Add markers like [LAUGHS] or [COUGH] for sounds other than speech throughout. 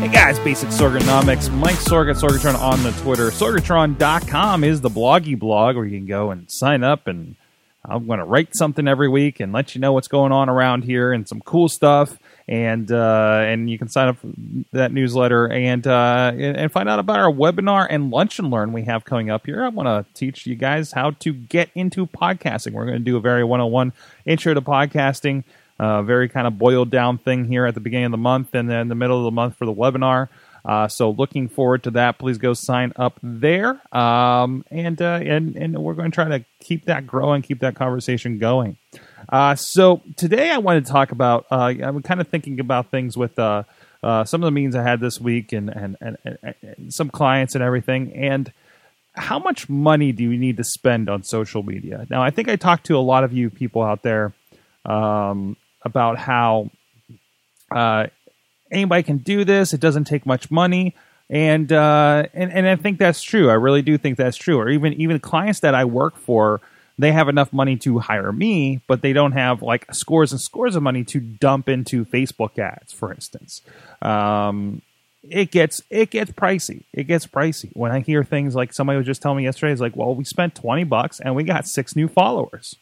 Hey guys, Basic Sorganomics. Mike Sorg at Sorgatron on the Twitter. Sorgatron.com is the bloggy blog where you can go and sign up and I'm going to write something every week and let you know what's going on around here and some cool stuff. And uh, and you can sign up for that newsletter and uh, and find out about our webinar and lunch and learn we have coming up here. I want to teach you guys how to get into podcasting. We're going to do a very 101 intro to podcasting, uh, very kind of boiled down thing here at the beginning of the month and then the middle of the month for the webinar. Uh, so looking forward to that. Please go sign up there, um, and uh, and and we're going to try to keep that growing, keep that conversation going. Uh, so today I want to talk about. Uh, I'm kind of thinking about things with uh, uh, some of the meetings I had this week, and and, and and some clients and everything, and how much money do you need to spend on social media? Now, I think I talked to a lot of you people out there um, about how uh, anybody can do this. It doesn't take much money. And, uh, and and I think that's true. I really do think that's true. Or even even clients that I work for, they have enough money to hire me, but they don't have like scores and scores of money to dump into Facebook ads, for instance. Um, it gets it gets pricey. It gets pricey when I hear things like somebody was just telling me yesterday. Is like, well, we spent twenty bucks and we got six new followers.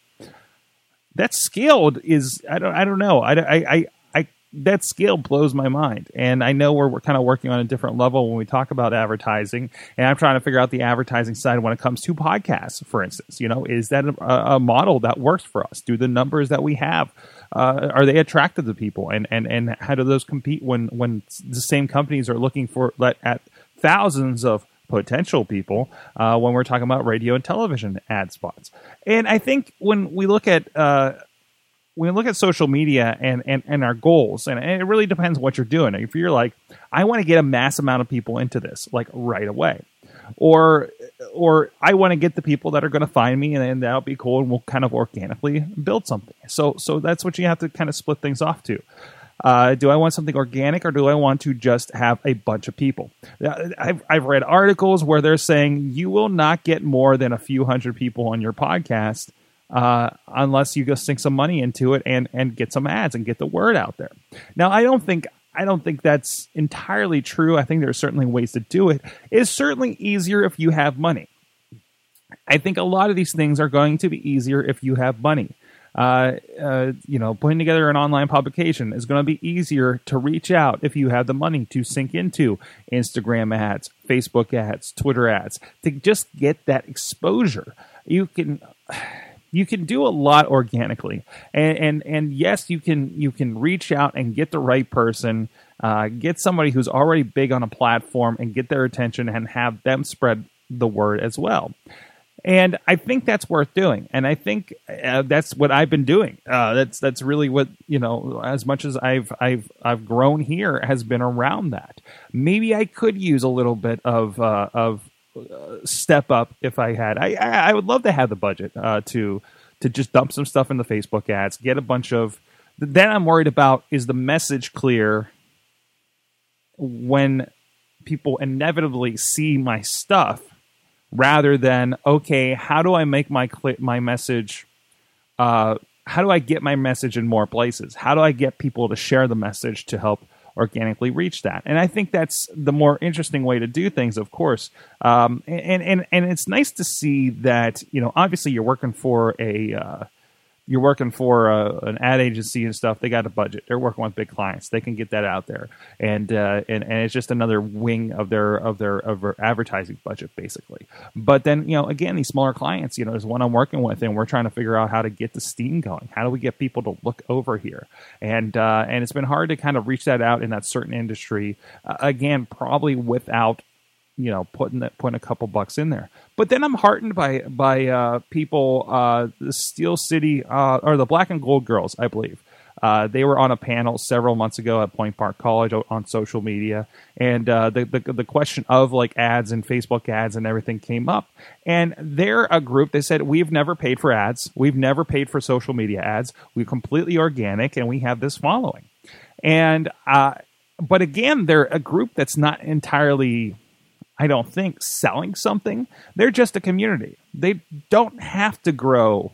That scaled is I don't I don't know I I I, that scale blows my mind. And I know we're, we're kind of working on a different level when we talk about advertising. And I'm trying to figure out the advertising side when it comes to podcasts, for instance. You know, is that a, a model that works for us? Do the numbers that we have uh, are they attractive to people? And and and how do those compete when when the same companies are looking for let at thousands of potential people uh, when we're talking about radio and television ad spots? And I think when we look at uh, when we look at social media and, and, and our goals, and it really depends what you're doing. If you're like, I want to get a mass amount of people into this, like right away, or or I want to get the people that are going to find me, and, and that'll be cool, and we'll kind of organically build something. So so that's what you have to kind of split things off to. Uh, do I want something organic or do I want to just have a bunch of people? Uh, I've, I've read articles where they're saying you will not get more than a few hundred people on your podcast uh, unless you go sink some money into it and and get some ads and get the word out there. Now, I don't think I don't think that's entirely true. I think there are certainly ways to do it. It's certainly easier if you have money. I think a lot of these things are going to be easier if you have money. Uh, uh, you know, putting together an online publication is going to be easier to reach out if you have the money to sink into Instagram ads, Facebook ads, Twitter ads to just get that exposure. You can you can do a lot organically and and, and yes you can you can reach out and get the right person uh, get somebody who's already big on a platform and get their attention and have them spread the word as well and I think that's worth doing, and I think uh, that's what I've been doing. Uh, that's that's really what you know. As much as I've I've I've grown here, has been around that. Maybe I could use a little bit of uh, of step up if I had. I, I, I would love to have the budget uh, to to just dump some stuff in the Facebook ads, get a bunch of. Then I'm worried about is the message clear when people inevitably see my stuff, rather than okay, how do I make my cl- my message? Uh, how do I get my message in more places? How do I get people to share the message to help organically reach that. And I think that's the more interesting way to do things, of course. Um, and and and it's nice to see that you know obviously you're working for a uh, you're working for a, an ad agency and stuff, they got a budget. They're working with big clients. They can get that out there, and uh, and and it's just another wing of their of their of their advertising budget, basically. But then you know, again, these smaller clients, you know, there's one I'm working with, and we're trying to figure out how to get the steam going. How do we get people to look over here? And uh, and it's been hard to kind of reach that out in that certain industry. Uh, again, probably without you know putting that putting a couple bucks in there. But then I'm heartened by by uh, people, uh, the Steel City uh, or the Black and Gold Girls, I believe. Uh, they were on a panel several months ago at Point Park College on social media, and uh, the, the the question of like ads and Facebook ads and everything came up. And they're a group. They said we've never paid for ads, we've never paid for social media ads. We're completely organic, and we have this following. And uh, but again, they're a group that's not entirely I don't think, selling something. They're just a community. They don't have to grow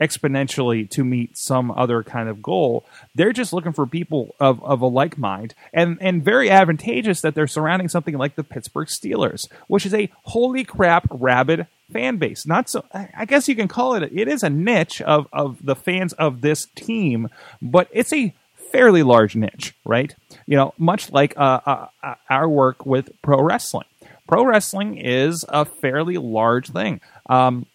exponentially to meet some other kind of goal. They're just looking for people of, of a like mind and, and very advantageous that they're surrounding something like the Pittsburgh Steelers, which is a holy crap rabid fan base. Not so, I guess you can call it, it is a niche of, of the fans of this team, but it's a fairly large niche, right? You know, much like uh, uh, uh our work with pro wrestling pro wrestling is a fairly large thing. Um,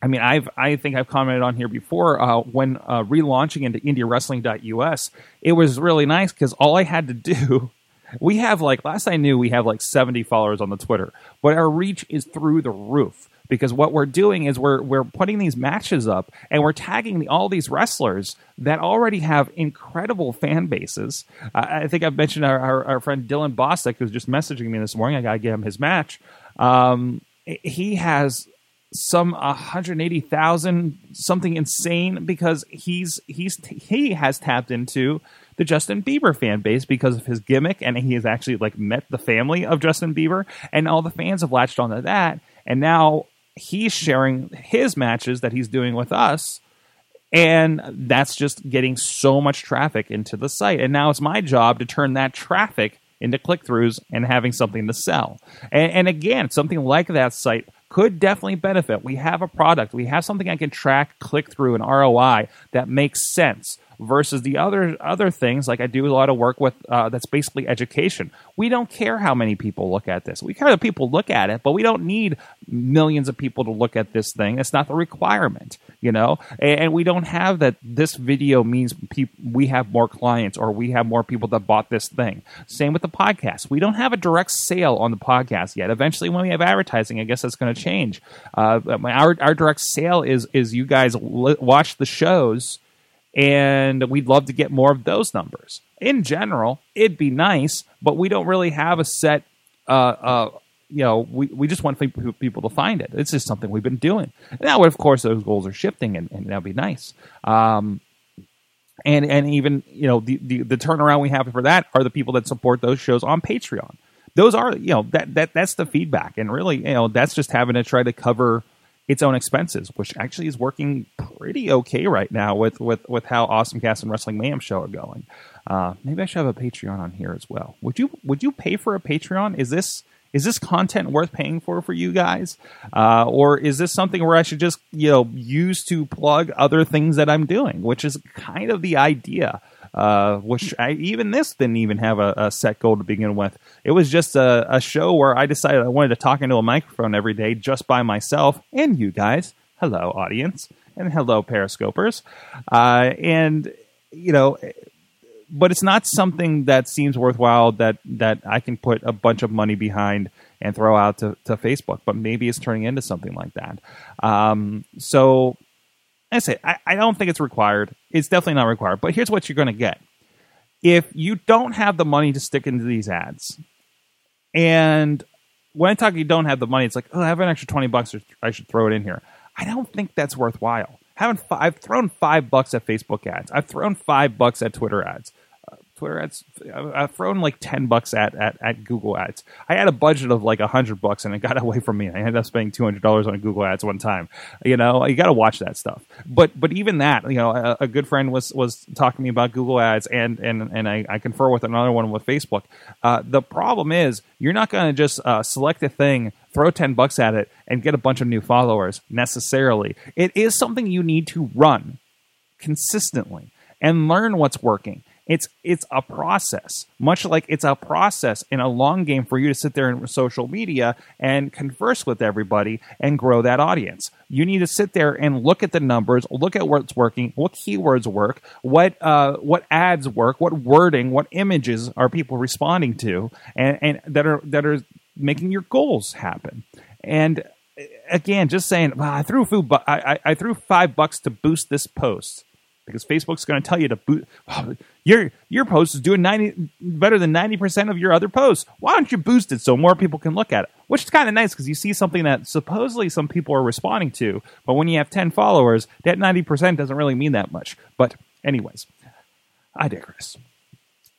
I mean, I've I think I've commented on here before uh, when uh, relaunching into IndieWrestling.us. It was really nice because all I had to do. [LAUGHS] We have like last I knew we have like 70 followers on the Twitter, but our reach is through the roof because what we're doing is we're we're putting these matches up and we're tagging the, all these wrestlers that already have incredible fan bases. Uh, I think I've mentioned our, our, our, friend Dylan Bostic, who's just messaging me this morning. I got to get him his match. Um, he has some 180,000 something insane because he's he's he has tapped into the Justin Bieber fan base because of his gimmick and he has actually like met the family of Justin Bieber and all the fans have latched onto that and now he's sharing his matches that he's doing with us and that's just getting so much traffic into the site. And now it's my job to turn that traffic into click-throughs and having something to sell. And, and again something like that site could definitely benefit. We have a product. We have something i can track click-through and roi that makes sense versus the other other things like I do a lot of work with uh, that's basically education. We don't care how many people look at this. We care that people look at it, but we don't need millions of people to look at this thing. It's not the requirement, you know. And, and we don't have that. This video means we have more clients or we have more people that bought this thing. Same with the podcast. We don't have a direct sale on the podcast yet. Eventually, when we have advertising, I guess that's going to change. Uh, our our direct sale is is you guys li- watch the shows and we'd love to get more of those numbers. In general, it'd be nice, but we don't really have a set. Uh, uh, you know, we, we just want people to find it. It's just something we've been doing. Now, of course, those goals are shifting, and, and that'd be nice. Um, and and even you know the, the the turnaround we have for that are the people that support those shows on Patreon. Those are you know that that that's the feedback, and really you know that's just having to try to cover its own expenses, which actually is working pretty okay right now with with with how Awesome Cast and Wrestling Mayhem show are going. Uh, maybe I should have a Patreon on here as well. Would you would you pay for a Patreon? Is this is this content worth paying for for you guys, uh, or is this something where I should just you know use to plug other things that I'm doing, which is kind of the idea. Uh, which I, even this didn't even have a, a, set goal to begin with. It was just a, a, show where I decided I wanted to talk into a microphone every day just by myself and you guys. Hello, audience, and hello, periscopers. Uh, and you know, but it's not something that seems worthwhile that that I can put a bunch of money behind and throw out to, to Facebook. But maybe it's turning into something like that. Um, so I say I, I don't think it's required. It's definitely not required. But here's what you're going to get: if you don't have the money to stick into these ads, and when I talk, you don't have the money, it's like, oh, I have an extra twenty bucks, I should throw it in here. I don't think that's worthwhile. Having I've thrown five bucks at Facebook ads. I've thrown five bucks at Twitter ads. Twitter ads. I've thrown like ten bucks at, at, at Google ads. I had a budget of like a hundred bucks, and it got [LAUGHS] away from me. I ended up spending two hundred dollars on Google ads one time. You know, you got to watch that stuff. But but even that, you know, a, a, good friend was was talking to me about Google ads, and and and I, I confer with another one with Facebook. Uh, the problem is you're not going to just uh, select a thing throw 10 bucks at it and get a bunch of new followers necessarily. It is something you need to run consistently and learn what's working it's it's a process, much like it's a process in a long game for you to sit there in social media and converse with everybody and grow that audience. You need to sit there and look at the numbers, look at what's working, what keywords work, what uh, what ads work, what wording, what images are people responding to, and, and that are that are making your goals happen. And again, just saying, well, I threw food, bu- I, I, I threw five bucks to boost this post because Facebook's going to tell you to boot. Well, oh, your your post is doing ninety better than ninety percent of your other posts. Why don't you boost it so more people can look at it? Which is kind of nice because you see something that supposedly some people are responding to, but when you have ten followers, that ninety percent doesn't really mean that much. But anyways, I digress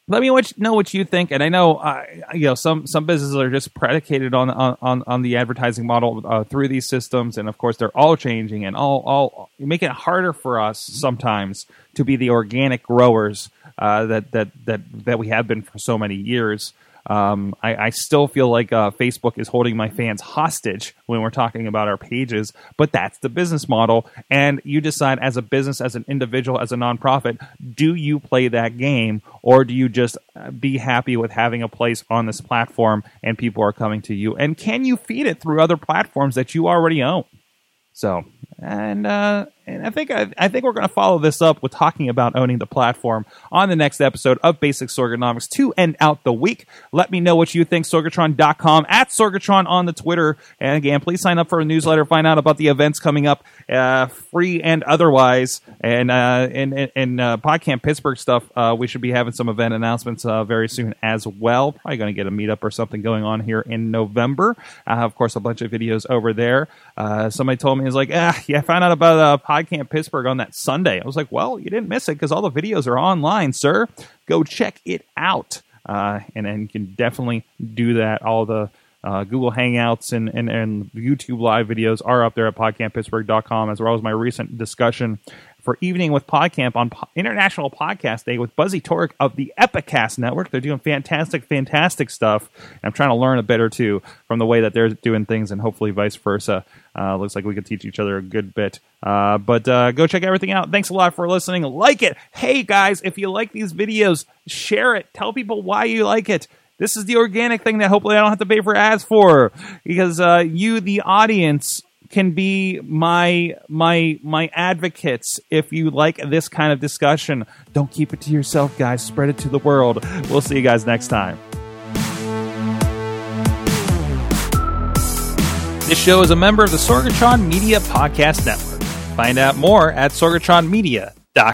let me know what you think. And I know, uh, you know, some some businesses are just predicated on on on the advertising model uh, through these systems, and of course, they're all changing and all all making it harder for us sometimes to be the organic growers uh, that that that that we have been for so many years. Um, I, I, still feel like uh, Facebook is holding my fans hostage when we're talking about our pages, but that's the business model. And you decide as a business, as an individual, as a nonprofit, do you play that game or do you just uh, be happy with having a place on this platform and people are coming to you? And can you feed it through other platforms that you already own? So, and uh, and I think I, I think we're going to follow this up with talking about owning the platform on the next episode of Basic Sorganomics to end out the week. Let me know what you think. Sorgatron.com at Sorgatron on the Twitter. And again, please sign up for a newsletter. Find out about the events coming up, uh, free and otherwise. And uh, and and uh, PodCamp Pittsburgh stuff. Uh, we should be having some event announcements uh, very soon as well. Probably going to get a meetup or something going on here in November. Of course, a bunch of videos over there. Uh, somebody told me is like, ah, yeah, I found out about uh, PodCamp Pittsburgh on that Sunday. I was like, well, you didn't miss it because all the videos are online, sir. Go check it out. Uh, and then you can definitely do that. All the uh, Google Hangouts and, and, and YouTube live videos are up there at podcamppittsburgh.com, as well as my recent discussion for Evening with PodCamp on po- International Podcast Day with Buzzy Torek of the Epicast Network. They're doing fantastic, fantastic stuff. And I'm trying to learn a bit or two from the way that they're doing things, and hopefully vice versa. Uh, looks like we could teach each other a good bit. Uh, but uh, go check everything out. Thanks a lot for listening. Like it. Hey, guys, if you like these videos, share it. Tell people why you like it. This is the organic thing that hopefully I don't have to pay for ads for because uh, you, the audience, can be my my my advocates if you like this kind of discussion. Don't keep it to yourself, guys. Spread it to the world. We'll see you guys next time. This show is a member of the Sorgatron Media Podcast Network. Find out more at sorgatronmedia.com.